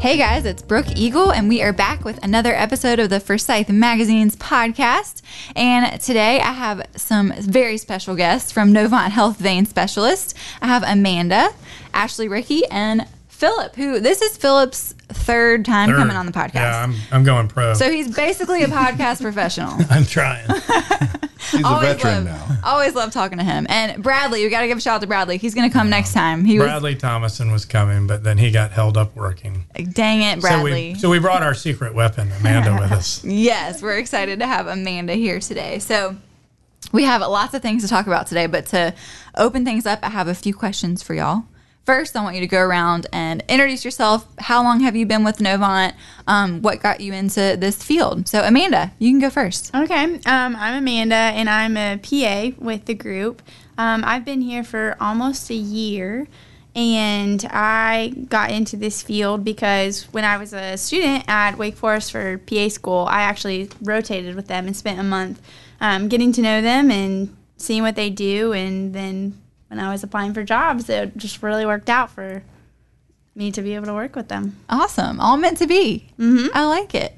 Hey guys, it's Brooke Eagle, and we are back with another episode of the Forsyth Magazine's podcast. And today I have some very special guests from Novant Health Vein Specialist. I have Amanda, Ashley Ricky, and Philip, who this is Philip's third time Third. coming on the podcast. Yeah, I'm, I'm going pro. so he's basically a podcast professional. I'm trying. He's a always veteran love, now. always love talking to him. And Bradley, we got to give a shout out to Bradley. He's going to come next time. He Bradley Thomason was coming, but then he got held up working. was, dang it, Bradley. So we, so we brought our secret weapon, Amanda, with us. Yes, we're excited to have Amanda here today. So, we have lots of things to talk about today, but to open things up, I have a few questions for y'all. First, I want you to go around and introduce yourself. How long have you been with Novant? Um, what got you into this field? So, Amanda, you can go first. Okay, um, I'm Amanda, and I'm a PA with the group. Um, I've been here for almost a year, and I got into this field because when I was a student at Wake Forest for PA school, I actually rotated with them and spent a month um, getting to know them and seeing what they do. And then when I was applying for jobs, it just really worked out for me to be able to work with them. Awesome. All meant to be. Mm-hmm. I like it.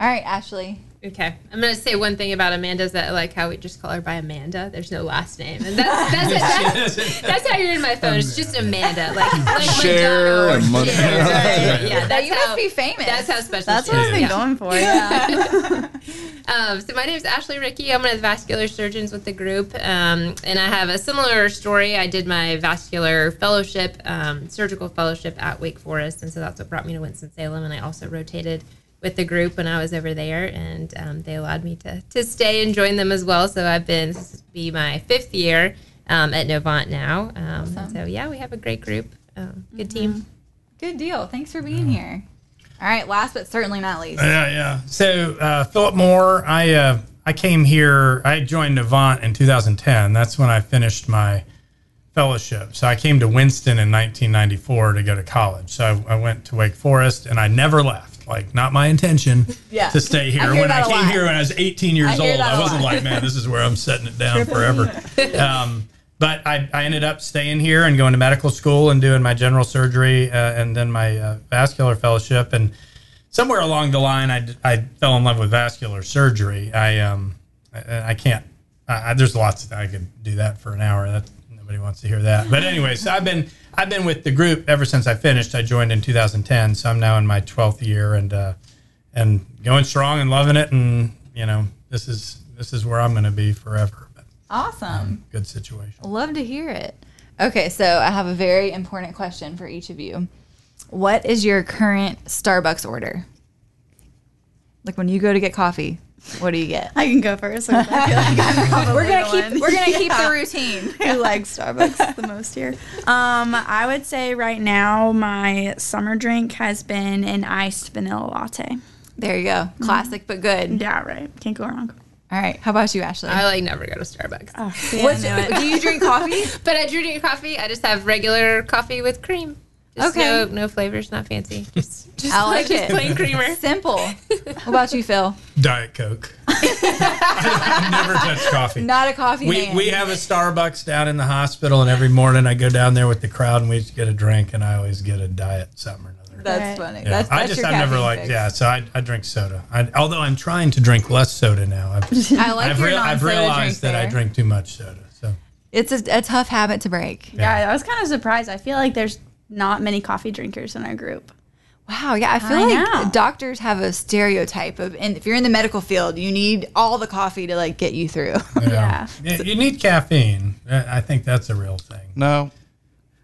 All right, Ashley. Okay, I'm gonna say one thing about Amanda is that I like how we just call her by Amanda. There's no last name, and that's that's, that's, that's how you're in my phone. It's just Amanda, like like Cher Madonna or and Mon- right? Yeah, that's you how, must be famous. That's how special. That's she what is, I've been yeah. going for. Yeah. Um, so my name is Ashley Ricky. I'm one of the vascular surgeons with the group, um, and I have a similar story. I did my vascular fellowship, um, surgical fellowship at Wake Forest, and so that's what brought me to Winston Salem. And I also rotated with the group when I was over there, and um, they allowed me to to stay and join them as well. So I've been this will be my fifth year um, at Novant now. Um, and So yeah, we have a great group, um, good team. Good deal. Thanks for being here. All right, last but certainly not least. Yeah, yeah. So uh, Philip Moore, I uh, I came here. I joined Novant in 2010. That's when I finished my fellowship. So I came to Winston in 1994 to go to college. So I, I went to Wake Forest, and I never left. Like, not my intention Yeah. to stay here. I when I came lot. here when I was 18 years I old, I wasn't like, man, this is where I'm setting it down forever. Um, but I, I ended up staying here and going to medical school and doing my general surgery uh, and then my uh, vascular fellowship. And somewhere along the line, I fell in love with vascular surgery. I um I, I can't. I, I- there's lots of I could do that for an hour. That nobody wants to hear that. But anyway, so I've been I've been with the group ever since I finished. I joined in 2010, so I'm now in my 12th year and uh, and going strong and loving it. And you know, this is this is where I'm going to be forever. But Awesome. good situation. Love to hear it. Okay, so I have a very important question for each of you. What is your current Starbucks order? Like when you go to get coffee, what do you get? I can go first. I feel like I'm probably We're gonna the keep one we're gonna keep the routine. who likes Starbucks the most here. Um, I would say right now my summer drink has been an iced vanilla latte. There you go. Classic but good. Yeah, right. Can't go wrong. All right. How about you, Ashley? I like never go to Starbucks, Oh, see, What's, I knew it. do you drink coffee? but I do drink coffee. I just have regular coffee with cream. Just Okay. no, no flavors, not fancy. Just, just I like just it. plain creamer. Simple. What about you, Phil? Diet Coke. I never touch coffee. Not a coffee We, man. we have a Starbucks down in the hospital, and every morning I go down there with the crowd, and we just get a drink, and I always get a diet something or another. That's Right. funny. Yeah. That's, I just I've never caffeine liked fix. yeah. So I, I drink soda. I, although I'm trying to drink less soda now. I've, I like I've, your rea- I've realized drink that I drink too much soda. So It's a, a tough habit to break. Yeah, I was kind of surprised. I feel like there's not many coffee drinkers in our group. Wow, yeah, I feel I like know. doctors have a stereotype of, and if you're in the medical field, you need all the coffee to like get you through. Yeah. yeah, you need caffeine. I I think that's a real thing. No.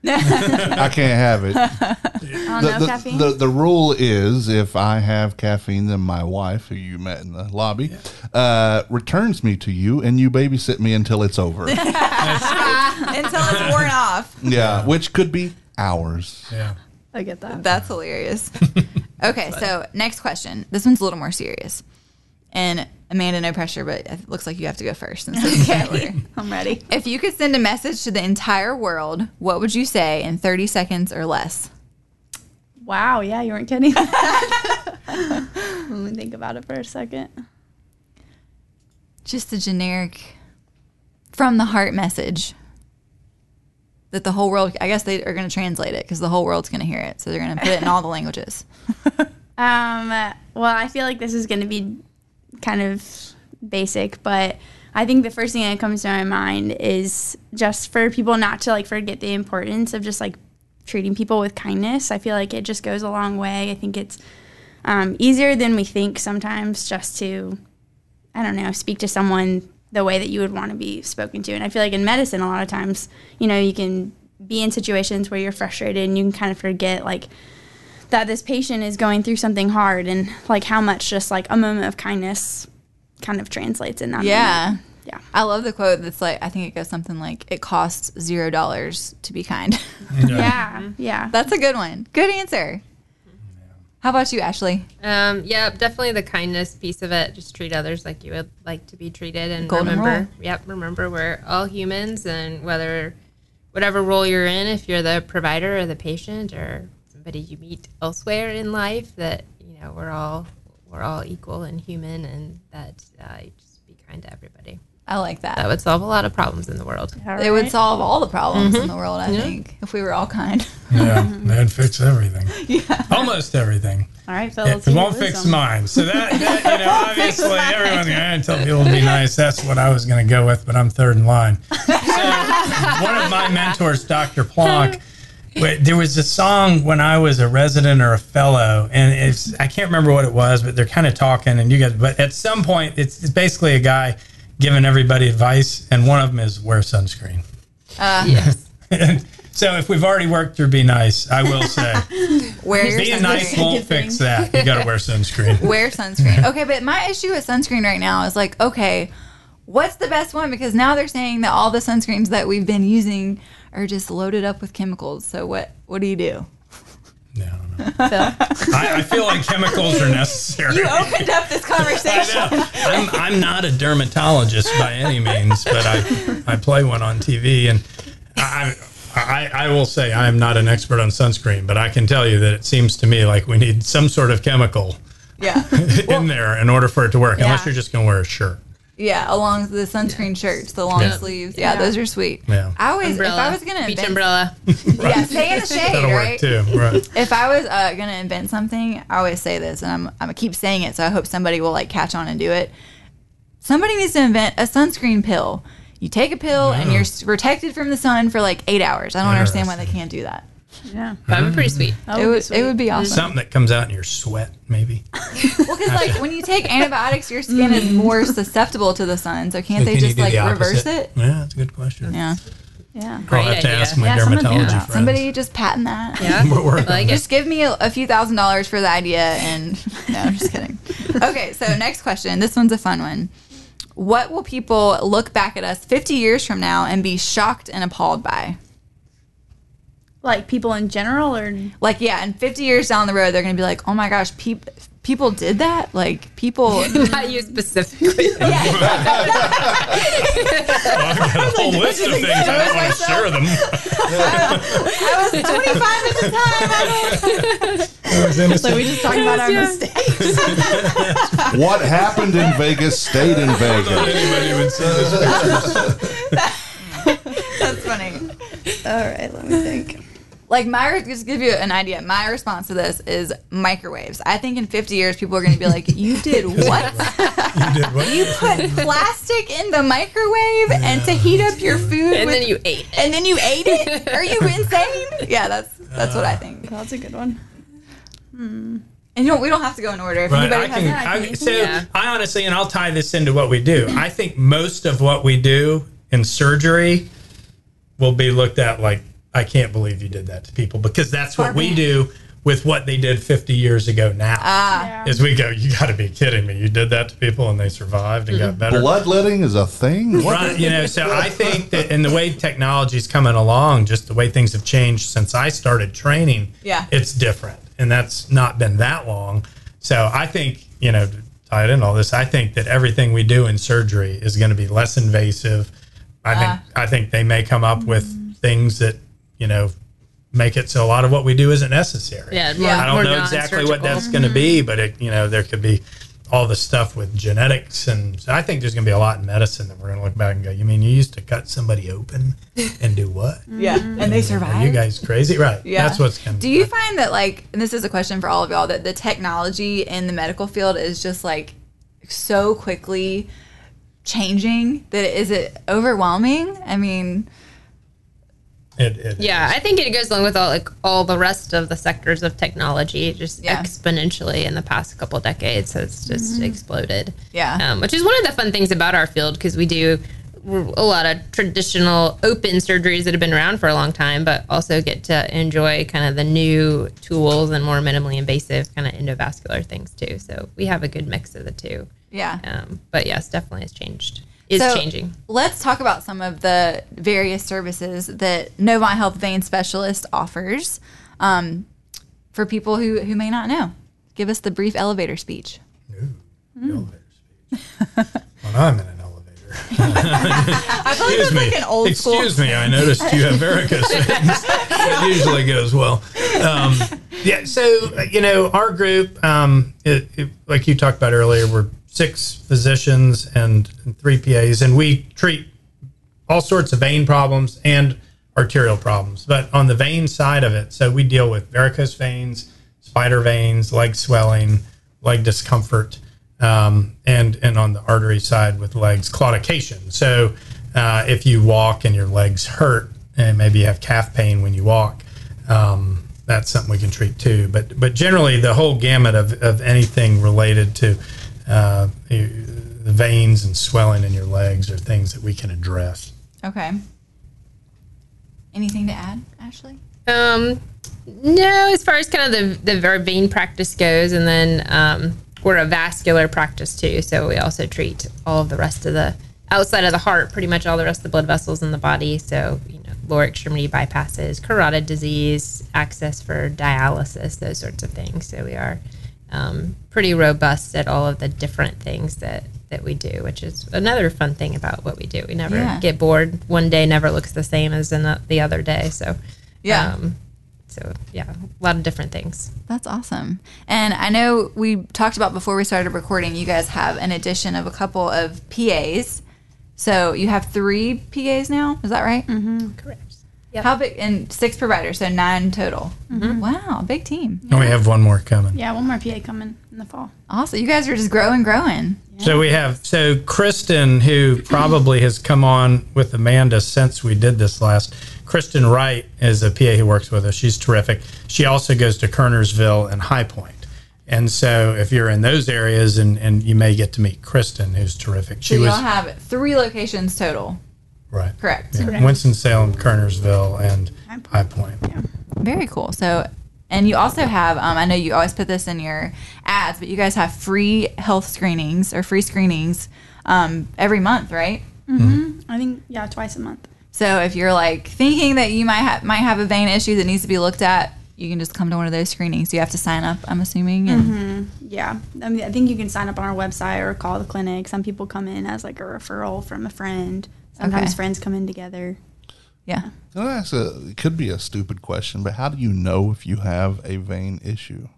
I can't have it. Oh, The, no the, caffeine? the, the rule is if I have caffeine, then my wife, who you met in the lobby, uh, returns me to you and you babysit me until it's over. Until it's worn off. yeah, which could be hours. Yeah. I get that. That's hilarious. Okay, so next question. This one's a little more serious. And Amanda, no pressure, but it looks like you have to go first. Since this is the order. I'm ready. If you could send a message to the entire world, what would you say in 30 seconds or less? Wow, yeah, you weren't kidding. Let me think about it for a second. Just a generic from the heart message. That the whole world? I guess they are going to translate it because the whole world's going to hear it, so they're going to put it in all the languages. Um, well, I feel like this is going to be kind of basic, but I think the first thing that comes to my mind is just for people not to like forget the importance of just like treating people with kindness. I feel like it just goes a long way. I think it's um, easier than we think sometimes just to, I don't know, speak to someone the way that you would want to be spoken to. And I feel like in medicine, a lot of times, you know, you can be in situations where you're frustrated and you can kind of forget like that this patient is going through something hard and like how much just like a moment of kindness kind of translates in that Yeah. moment. Yeah. I love the quote that's like, I think it goes something like, it costs zero dollars to be kind. Yeah. Yeah. That's a good one. Good answer. How about you, Ashley? Um, yeah, definitely the kindness piece of it. Just treat others like you would like to be treated, and Golden remember, rule. yep, remember we're all humans, and whether whatever role you're in, if you're the provider or the patient or somebody you meet elsewhere in life, that you know we're all we're all equal and human, and that uh, just be kind to everybody. I like that. That would solve a lot of problems in the world. All It would solve all the problems in the mm-hmm. world, I think, if we were all kind. Yeah, that'd fix everything. Almost everything. All right, so Yeah, it won't fix wisdom. mine. So that, that you know, obviously everyone's going to tell people to be nice. That's what I was going to go with, but I'm third in line. So one of my mentors, Dr. Plonk, wa- there was a song when I was a resident or a fellow, and it's I can't remember what it was, but they're kind of talking, and you guys. But at some point, it's, it's basically a guy giving everybody advice, and one of them is wear sunscreen. Uh. Yes. So if we've already worked through be nice, I will say Wear your being sunscreen. nice won't fix that. You got to wear sunscreen. Wear sunscreen. Okay, but my issue with sunscreen right now is like, okay, what's the best one? Because now they're saying that all the sunscreens that we've been using are just loaded up with chemicals. So what what do you do? No. I, I feel like chemicals are necessary. You opened up this conversation. I'm, I'm not a dermatologist by any means, but I, I play one on TV. And I, I, I will say I am not an expert on sunscreen, but I can tell you that it seems to me like we need some sort of chemical Yeah. in there in order for it to work, unless you're just going to wear a shirt. Yeah, along the sunscreen shirts, the long Yeah. sleeves. Yeah, Yeah. those are sweet. Yeah. I always, Umbrella. if I was gonna beach invent, umbrella. yeah, stay in the shade, That'll right? work too. Right. If I was uh, gonna invent something, I always say this, and I'm I'm gonna keep saying it, so I hope somebody will like catch on and do it. Somebody needs to invent a sunscreen pill. You take a pill and you're s- protected from the sun for like eight hours. I don't understand why they can't do that. Yeah. That would be pretty sweet. That It be would sweet. it would be awesome. Something that comes out in your sweat, maybe. Well, because like when you take antibiotics, your skin is mm. more susceptible to the sun. So can't So they can you just do like the reverse opposite? it? Yeah, that's a good question. Yeah. Yeah. I'll Great have to idea. ask my Yeah, someone do dermatology that. friends. Somebody just patent that. Yeah. We're working I like it. Just give me a, a few thousand dollars for the idea and no, I'm just kidding. Okay, so next question. This one's a fun one. What will people look back at us 50 years from now and be shocked and appalled by? Like people in general or Like, yeah, and 50 years down the road, they're going to be like, oh my gosh, peop- people did that? Like, people. Not you specifically. I've got a whole list of things. I don't want to share them. I was 25 at the time. I was innocent. we just talked about our mistakes. What happened in Vegas stayed in Vegas. Anybody would say this. That's funny. All right, let me think. Like my just to give you an idea. My response to this is microwaves. I think in 50 years people are going to be like, "You did what? You did what? you put plastic in the microwave and to heat up your food, And with- then you ate it. and then you ate it? Are you insane? Yeah, that's that's what I think. Uh, that's a good one. Hmm. And you don't, we don't have to go in order. If Right, anybody I has can. an I, idea. so Yeah. I honestly, and I'll tie this into what we do. I think most of what we do in surgery will be looked at like, I can't believe you did that to people because that's what we do with what they did 50 years ago. Now, Ah. is we go, you got to be kidding me! You did that to people and they survived and got mm-hmm. better. Bloodletting is a thing. Right, you know, so I think that in the way technology is coming along, just the way things have changed since I started training, Yeah. it's different. And that's not been that long. So I think, you know, to tie it in all this, I think that everything we do in surgery is going to be less invasive. I think ah. I think they may come up with mm-hmm. things that, you know, make it so a lot of what we do isn't necessary. Yeah, more, Yeah. I don't more know exactly what non-surgical. that's mm-hmm. going to be, but it, you know, there could be all the stuff with genetics, and so I think there's going to be a lot in medicine that we're going to look back and go, "You mean you used to cut somebody open and do what? Yeah, and they Are survive. you guys crazy, right? Yeah. that's what's going. Do you find that like, and this is a question for all of y'all, that the technology in the medical field is just like so quickly changing that is it overwhelming? I mean, It, it Yeah, is. I think it goes along with all like all the rest of the sectors of technology, just Yeah. exponentially in the past couple of decades has just exploded. Yeah. um, which is one of the fun things about our field because we do a lot of traditional open surgeries that have been around for a long time, but also get to enjoy kind of the new tools and more minimally invasive kind of endovascular things too. So we have a good mix of the two. yeah. Um, but yes, definitely has changed. Is So, changing. Let's talk about some of the various services that Novant Health Vein Specialist offers um, for people who, who may not know. Give us the brief elevator speech. Elevator speech. when I'm in an elevator. I feel like Excuse that's me. like an old school. Excuse me. I noticed you have varicose veins. it usually goes well. Um, yeah. So you know, our group, um, it, it, like you talked about earlier, we're six physicians and, and three PAs, and we treat all sorts of vein problems and arterial problems. But on the vein side of it, so we deal with varicose veins, spider veins, leg swelling, leg discomfort, um, and and on the artery side with legs claudication. So uh, if you walk and your legs hurt, and maybe you have calf pain when you walk. Um, that's something we can treat too, but but generally the whole gamut of, of anything related to uh, the veins and swelling in your legs are things that we can address. Okay. Anything to add, Ashley? Um, no, as far as kind of the the very vein practice goes, and then um, we're a vascular practice too, so we also treat all of the rest of the outside of the heart, pretty much all the rest of the blood vessels in the body. So you know, lower extremity bypasses, carotid disease, access for dialysis, those sorts of things. So we are um, pretty robust at all of the different things that that we do, which is another fun thing about what we do. We never Yeah. get bored. One day never looks the same as in the, the other day. So Yeah. um, so yeah, a lot of different things. That's awesome. And I know we talked about before we started recording, you guys have an addition of a couple of PAs. So you have three PAs now, is that right? Mm-hmm. Correct. How big? And six providers, so nine total. Mm-hmm. Wow, big team. And we have one more coming. Yeah, one more PA coming in the fall. Awesome. You guys are just growing, growing. So we have so Kristen, who probably has come on with Amanda since we did this last. Kristen Wright is a PA who works with us. She's terrific. She also goes to Kernersville and High Point. And so if you're in those areas and, and you may get to meet Kristen, who's terrific. She So was y'all have three locations total. Right. Correct. Yeah. Winston-Salem, Kernersville, and High Point. Yeah. Very cool. So, and you also have, um, I know you always put this in your ads, but you guys have free health screenings or free screenings um, every month, right? Hmm. I think yeah, twice a month. So if you're like thinking that you might have might have a vein issue that needs to be looked at, you can just come to one of those screenings. You have to sign up, I'm assuming. And Yeah, I mean, I think you can sign up on our website or call the clinic. Some people come in as like a referral from a friend. Sometimes Okay. friends come in together. yeah. Can I ask a, it could be a stupid question, but how do you know if you have a vein issue?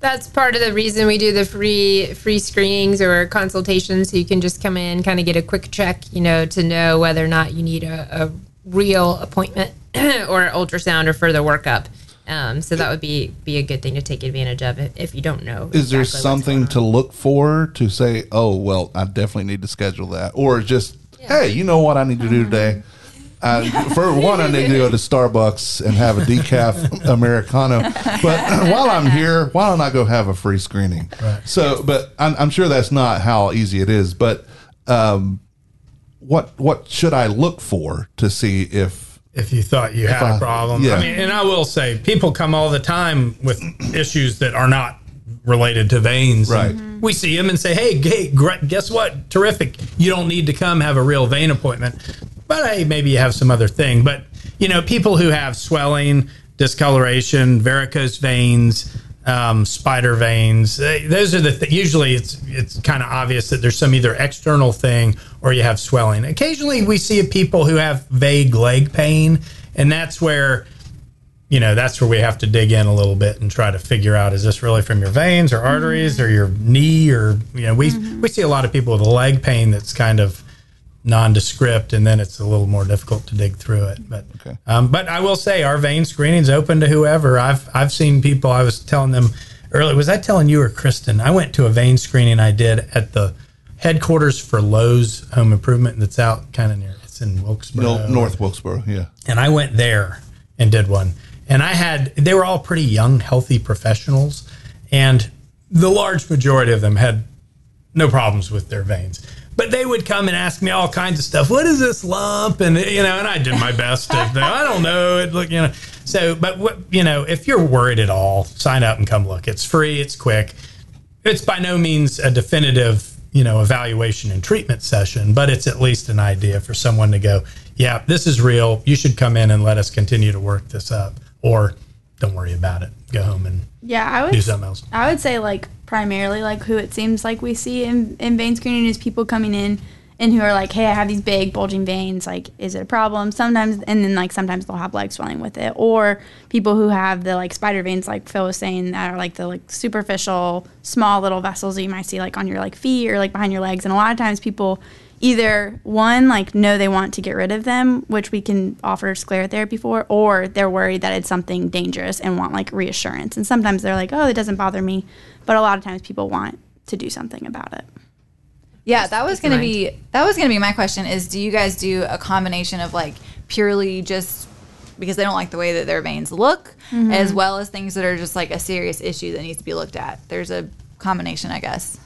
That's part of the reason we do the free free screenings or consultations. So you can just come in, kind of get a quick check, you know, to know whether or not you need a, a real appointment or ultrasound or further workup. Um, so that would be be a good thing to take advantage of if, if you don't know. Is there exactly what's something going to look for to say, oh, well, I definitely need to schedule that? Or just, hey, you know what I need to do today? Uh, for one, I need to go to Starbucks and have a decaf Americano. But while I'm here, why don't I go have a free screening? So, but I'm, I'm sure that's not how easy it is. But um, what what should I look for to see if if you thought you had I- a problem. yeah. I mean, and I will say, people come all the time with issues that are not related to veins. Right. And We see them and say, "Hey, hey, guess what? Terrific! You don't need to come have a real vein appointment, but hey, maybe you have some other thing." But you know, people who have swelling, discoloration, varicose veins. Um, spider veins. eh, Those are the th- usually it's it's kind of obvious that there's some either external thing or you have swelling. Occasionally, we see people who have vague leg pain, and that's where you know, that's where we have to dig in a little bit and try to figure out is this really from your veins or arteries or your knee or you know, we we see a lot of people with leg pain that's kind of nondescript and then it's a little more difficult to dig through it. But Okay. um, but I will say our vein screening's open to whoever. I've I've seen people. I was telling them earlier. Was I telling you or Kristen? I went to a vein screening I did at the headquarters for Lowe's Home Improvement that's out kind of near. It's in Wilkesboro, No, North Wilkesboro. Yeah. and I went there and did one. And I had they were all pretty young, healthy professionals, and the large majority of them had no problems with their veins. But they would come and ask me all kinds of stuff. What is this lump? And you know, and I did my best to. I don't know. It look, you know. So, but what you know, if you're worried at all, sign up and come look. It's free. It's quick. It's by no means a definitive, you know, evaluation and treatment session, but it's at least an idea for someone to go, yeah, this is real. You should come in and let us continue to work this up, or don't worry about it. Go home and Yeah, I would. do something else. I would say like primarily like who it seems like we see in, in vein screening is people coming in and who are like, hey, I have these big bulging veins. Like, is it a problem? Sometimes, and then like sometimes they'll have leg swelling with it, or people who have the like spider veins, like Phil was saying, that are like the like superficial, small little vessels that you might see like on your like feet or like behind your legs. And a lot of times people either one like no they want to get rid of them which we can offer sclerotherapy for or they're worried that it's something dangerous and want like reassurance. And sometimes they're like oh it doesn't bother me. But a lot of times people want to do something about it. Yeah, that was going to be that was going to be my question is do you guys do a combination of like purely just because they don't like the way that their veins look mm-hmm. as well as things that are just like a serious issue that needs to be looked at. There's a combination, I guess.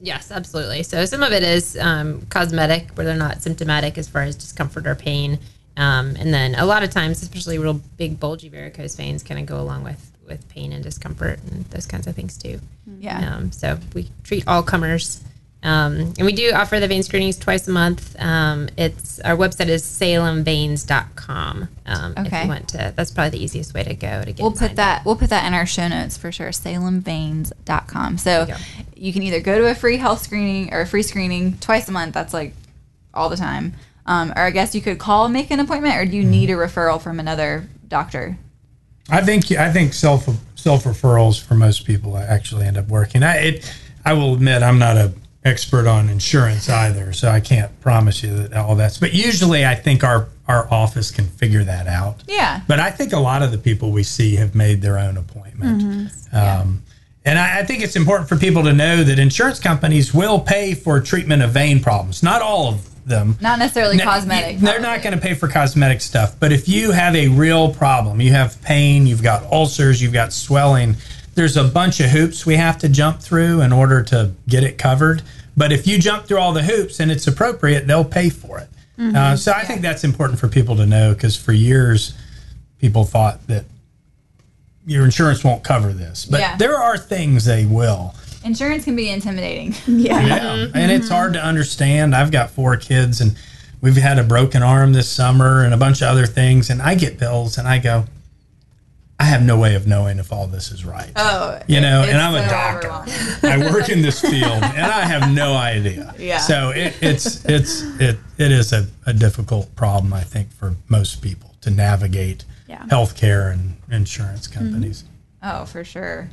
Yes, absolutely. So some of it is um, cosmetic, where they're not symptomatic as far as discomfort or pain, um, and then a lot of times, especially real big bulgy varicose veins, kind of go along with with pain and discomfort and those kinds of things too. Yeah. Um, so we treat all comers. Um, and we do offer the vein screenings twice a month. Um, it's our website is salemveins.com. Um, If Okay. you want to, that's probably the easiest way to go to get. We'll put signed up. that we'll put that in our show notes for sure. SalemVeins.com. So you go. you can either go to a free health screening or a free screening twice a month. That's like all the time. Um, or I guess you could call and make an appointment, or do you need a referral from another doctor? I think I think self self referrals for most people actually end up working. I it, I will admit I'm not a expert on insurance either, so I can't promise you that all that's. But usually, I think our our office can figure that out. Yeah. But I think a lot of the people we see have made their own appointment. Um, And I, I think it's important for people to know that insurance companies will pay for treatment of vein problems. Not all of them. Not necessarily No, cosmetic. They're not going to pay for cosmetic stuff. But if you have a real problem, you have pain, you've got ulcers, you've got swelling, there's a bunch of hoops we have to jump through in order to get it covered. But if you jump through all the hoops and it's appropriate, they'll pay for it. Uh, so I think that's important for people to know because for years, people thought that your insurance won't cover this. But Yeah. there are things they will. Insurance can be intimidating. yeah Yeah, and it's hard to understand. I've got four kids, and we've had a broken arm this summer and a bunch of other things. And I get bills, and I go, I have no way of knowing if all this is right. Oh, you know, and I'm a doctor. I work in this field, and I have no idea. Yeah. So it, it's it's it it is a, a difficult problem, I think, for most people to navigate Yeah. healthcare and insurance companies. Oh, for sure.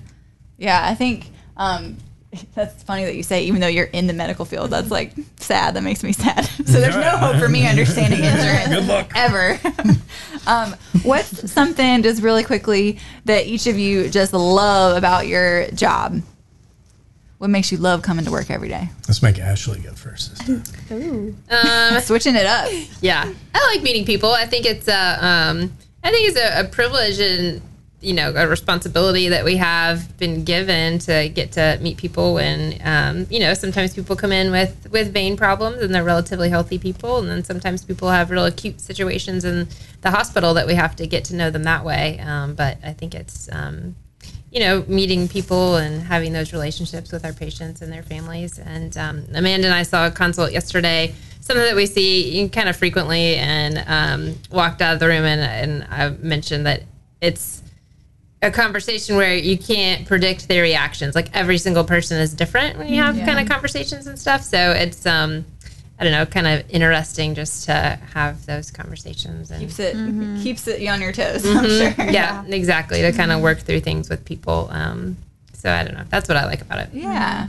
Yeah, I think um, that's funny that you say, even though you're in the medical field, that's like sad. That makes me sad. so there's no hope for me understanding insurance Good luck. ever. um, what's something just really quickly that each of you just love about your job? What makes you love coming to work every day? Let's make Ashley go first this time. Um, Switching it up. Yeah, I like meeting people. I think it's a, um, I think it's a, a privilege and you know a responsibility that we have been given to get to meet people. And um, you know, sometimes people come in with with vein problems and they're relatively healthy people, and then sometimes people have real acute situations in the hospital that we have to get to know them that way. Um, but I think it's um, you know, meeting people and having those relationships with our patients and their families. And um, Amanda and I saw a consult yesterday, something that we see kind of frequently, and um, walked out of the room and, and I mentioned that it's a conversation where you can't predict their reactions. Like every single person is different when you have Yeah. kind of conversations and stuff. So it's um, I don't know, kind of interesting just to have those conversations and keeps it keeps it you on your toes. I'm sure. yeah, exactly to kind of work through things with people. Um, so I don't know. That's what I like about it. Yeah.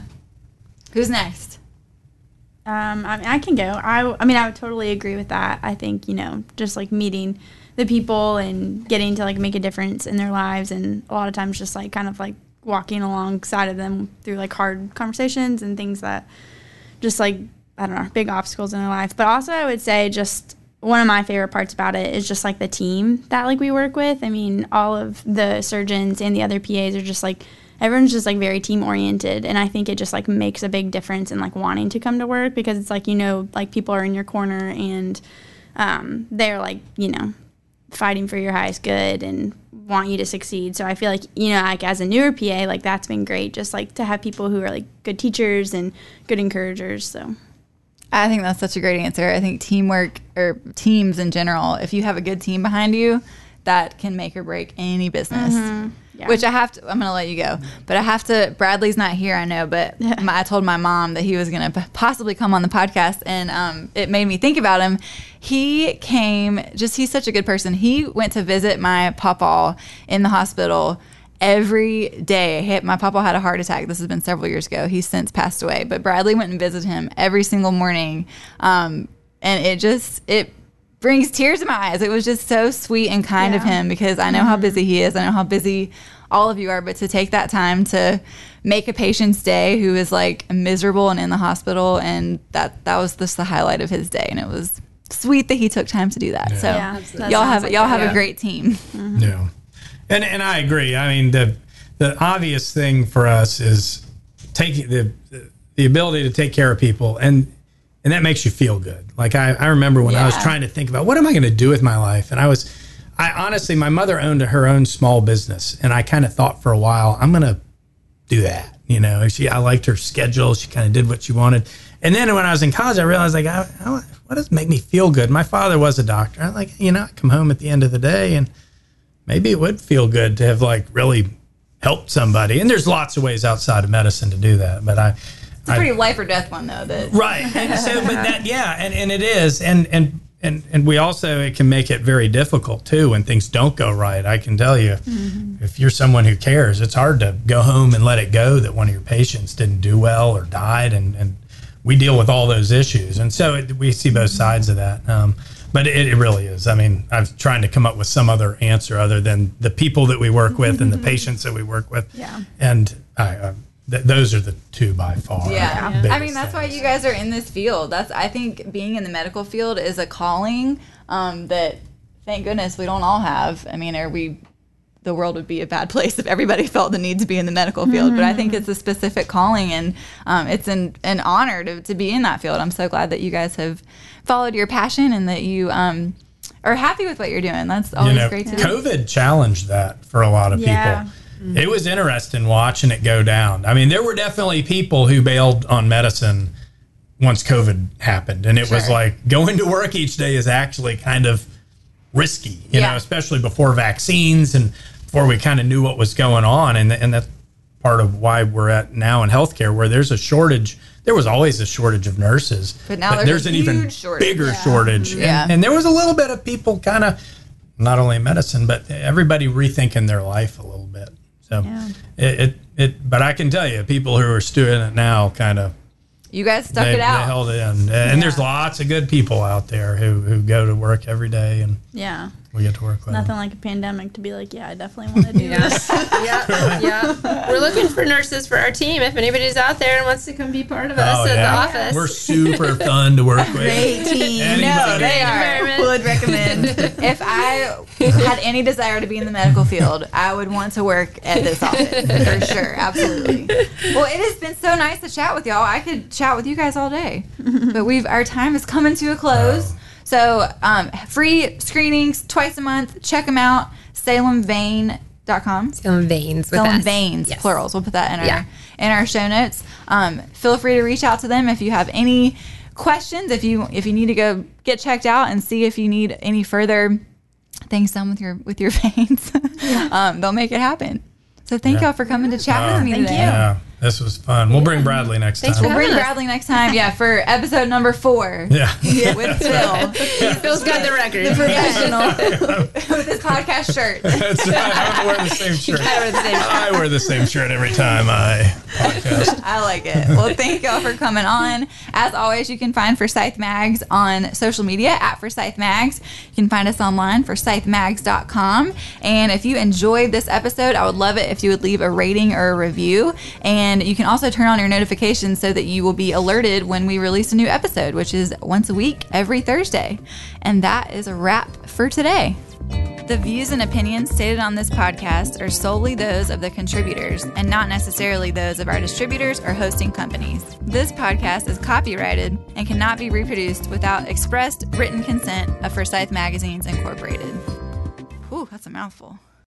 Who's next? Um, I mean, I can go. I, I mean, I would totally agree with that. I think you know, just like meeting the people and getting to like make a difference in their lives, and a lot of times just like kind of like walking alongside of them through like hard conversations and things that just like I don't know, big obstacles in their life. But also, I would say just one of my favorite parts about it is just like the team that like we work with. I mean, all of the surgeons and the other PAs are just like everyone's just like very team oriented and i think it just like makes a big difference in like wanting to come to work because it's like you know like people are in your corner and um, they're like you know fighting for your highest good and want you to succeed so i feel like you know like as a newer pa like that's been great just like to have people who are like good teachers and good encouragers so I think that's such a great answer. I think teamwork or teams in general, if you have a good team behind you, that can make or break any business. Yeah. Which I have to, I'm going to let you go. But I have to, Bradley's not here, I know, but my, I told my mom that he was going to possibly come on the podcast, and um, it made me think about him. He came, just, he's such a good person. He went to visit my papa in the hospital every day. He- My papa had a heart attack. This has been several years ago. He's since passed away, but Bradley went and visited him every single morning. Um, and it just, it, brings tears to my eyes. It was just so sweet and kind of him because I know how mm-hmm. busy he is. I know how busy all of you are, but to take that time to make a patient's day who is like miserable and in the hospital and that that was just the highlight of his day and it was sweet that he took time to do that. So Yeah, that y'all have like y'all that, have yeah. a great team. Mm-hmm. Yeah, and and I agree. I mean, the the obvious thing for us is taking the the ability to take care of people, and and that makes you feel good. Like I, I remember when I was trying to think about what am I going to do with my life, and I was, I honestly, my mother owned her own small business, and I kind of thought for a while I'm going to do that. You know, she I liked her schedule. She kind of did what she wanted. And then when I was in college, I realized like, I, I, what does make me feel good? My father was a doctor. I like, you know, I come home at the end of the day, and maybe it would feel good to have like really helped somebody. And there's lots of ways outside of medicine to do that. But I, It's a pretty life or death one though. That right. And so, but that, yeah, and, and it is, and and and and we also it can make it very difficult too when things don't go right. I can tell you, if you're someone who cares, it's hard to go home and let it go that one of your patients didn't do well or died, and and we deal with all those issues, and so it, we see both sides of that. Um, but it, it really is. I mean, I'm trying to come up with some other answer other than the people that we work with and the patients that we work with. Yeah. And I, uh, th- those are the two by far. Yeah. I mean, that's why you guys are in this field. That's I think being in the medical field is a calling um, that thank goodness we don't all have. I mean, are we the world would be a bad place if everybody felt the need to be in the medical field. But I think it's a specific calling and um, it's an, an honor to, to be in that field. I'm so glad that you guys have followed your passion and that you um, are happy with what you're doing. That's always you know, great to do. COVID challenged that for a lot of Yeah. people. Mm-hmm. It was interesting watching it go down. I mean, there were definitely people who bailed on medicine once COVID happened, and it was like going to work each day is actually kind of risky, you Yeah. know, especially before vaccines and before we kind of knew what was going on, and and that's part of why we're at now in healthcare, where there's a shortage. There was always a shortage of nurses, But now there's a an even shortage. bigger shortage, mm-hmm. and, Yeah. and there was a little bit of people kind of not only in medicine, but everybody rethinking their life a little bit. So it, it, it, but I can tell you, people who are doing it now kind of You guys stuck they, it they out. held it in. And there's lots of good people out there who, who go to work every day and Yeah. We get to work with Nothing them. like a pandemic to be like, yeah, I definitely want to do Yeah. this. yeah, yeah. We're looking for nurses for our team. If anybody's out there and wants to come be part of us Oh, at yeah. the office, We're super fun to work with. Great team. Anybody. No, they are. Environment. Would recommend. if I had any desire to be in the medical field, I would want to work at this office for sure. Absolutely. Well, it has been so nice to chat with y'all. I could chat with you guys all day, but we've our time is coming to a close. So, um, free screenings twice a month. Check them out. SalemVein.com. Salem veins with Salem us. Veins, Yes. plurals. We'll put that in our Yeah. in our show notes. Um, feel free to reach out to them if you have any questions. If you if you need to go get checked out and see if you need any further things done with your with your veins, um, they'll make it happen. So thank Yeah. y'all for coming to chat with me Thank today. you. Yeah. This was fun. We'll bring Bradley next Thanks time. for Bring Yes. Bradley next time. Yeah, for episode number four. yeah. With Phil. Phil's got the record. The professional. With his podcast shirt. That's right. I wear the same shirt. I wear the same shirt. I wear the same shirt every time I podcast. I like it. Well, thank y'all for coming on. As always, you can find Forsyth Mags on social media at Forsyth Mags. You can find us online, forsythmags.com. And if you enjoyed this episode, I would love it if you would leave a rating or a review. And you can also turn on your notifications so that you will be alerted when we release a new episode, which is once a week, every Thursday. And that is a wrap for today. The views and opinions stated on this podcast are solely those of the contributors and not necessarily those of our distributors or hosting companies. This podcast is copyrighted and cannot be reproduced without expressed written consent of Forsyth Magazines Incorporated. Whew, that's a mouthful.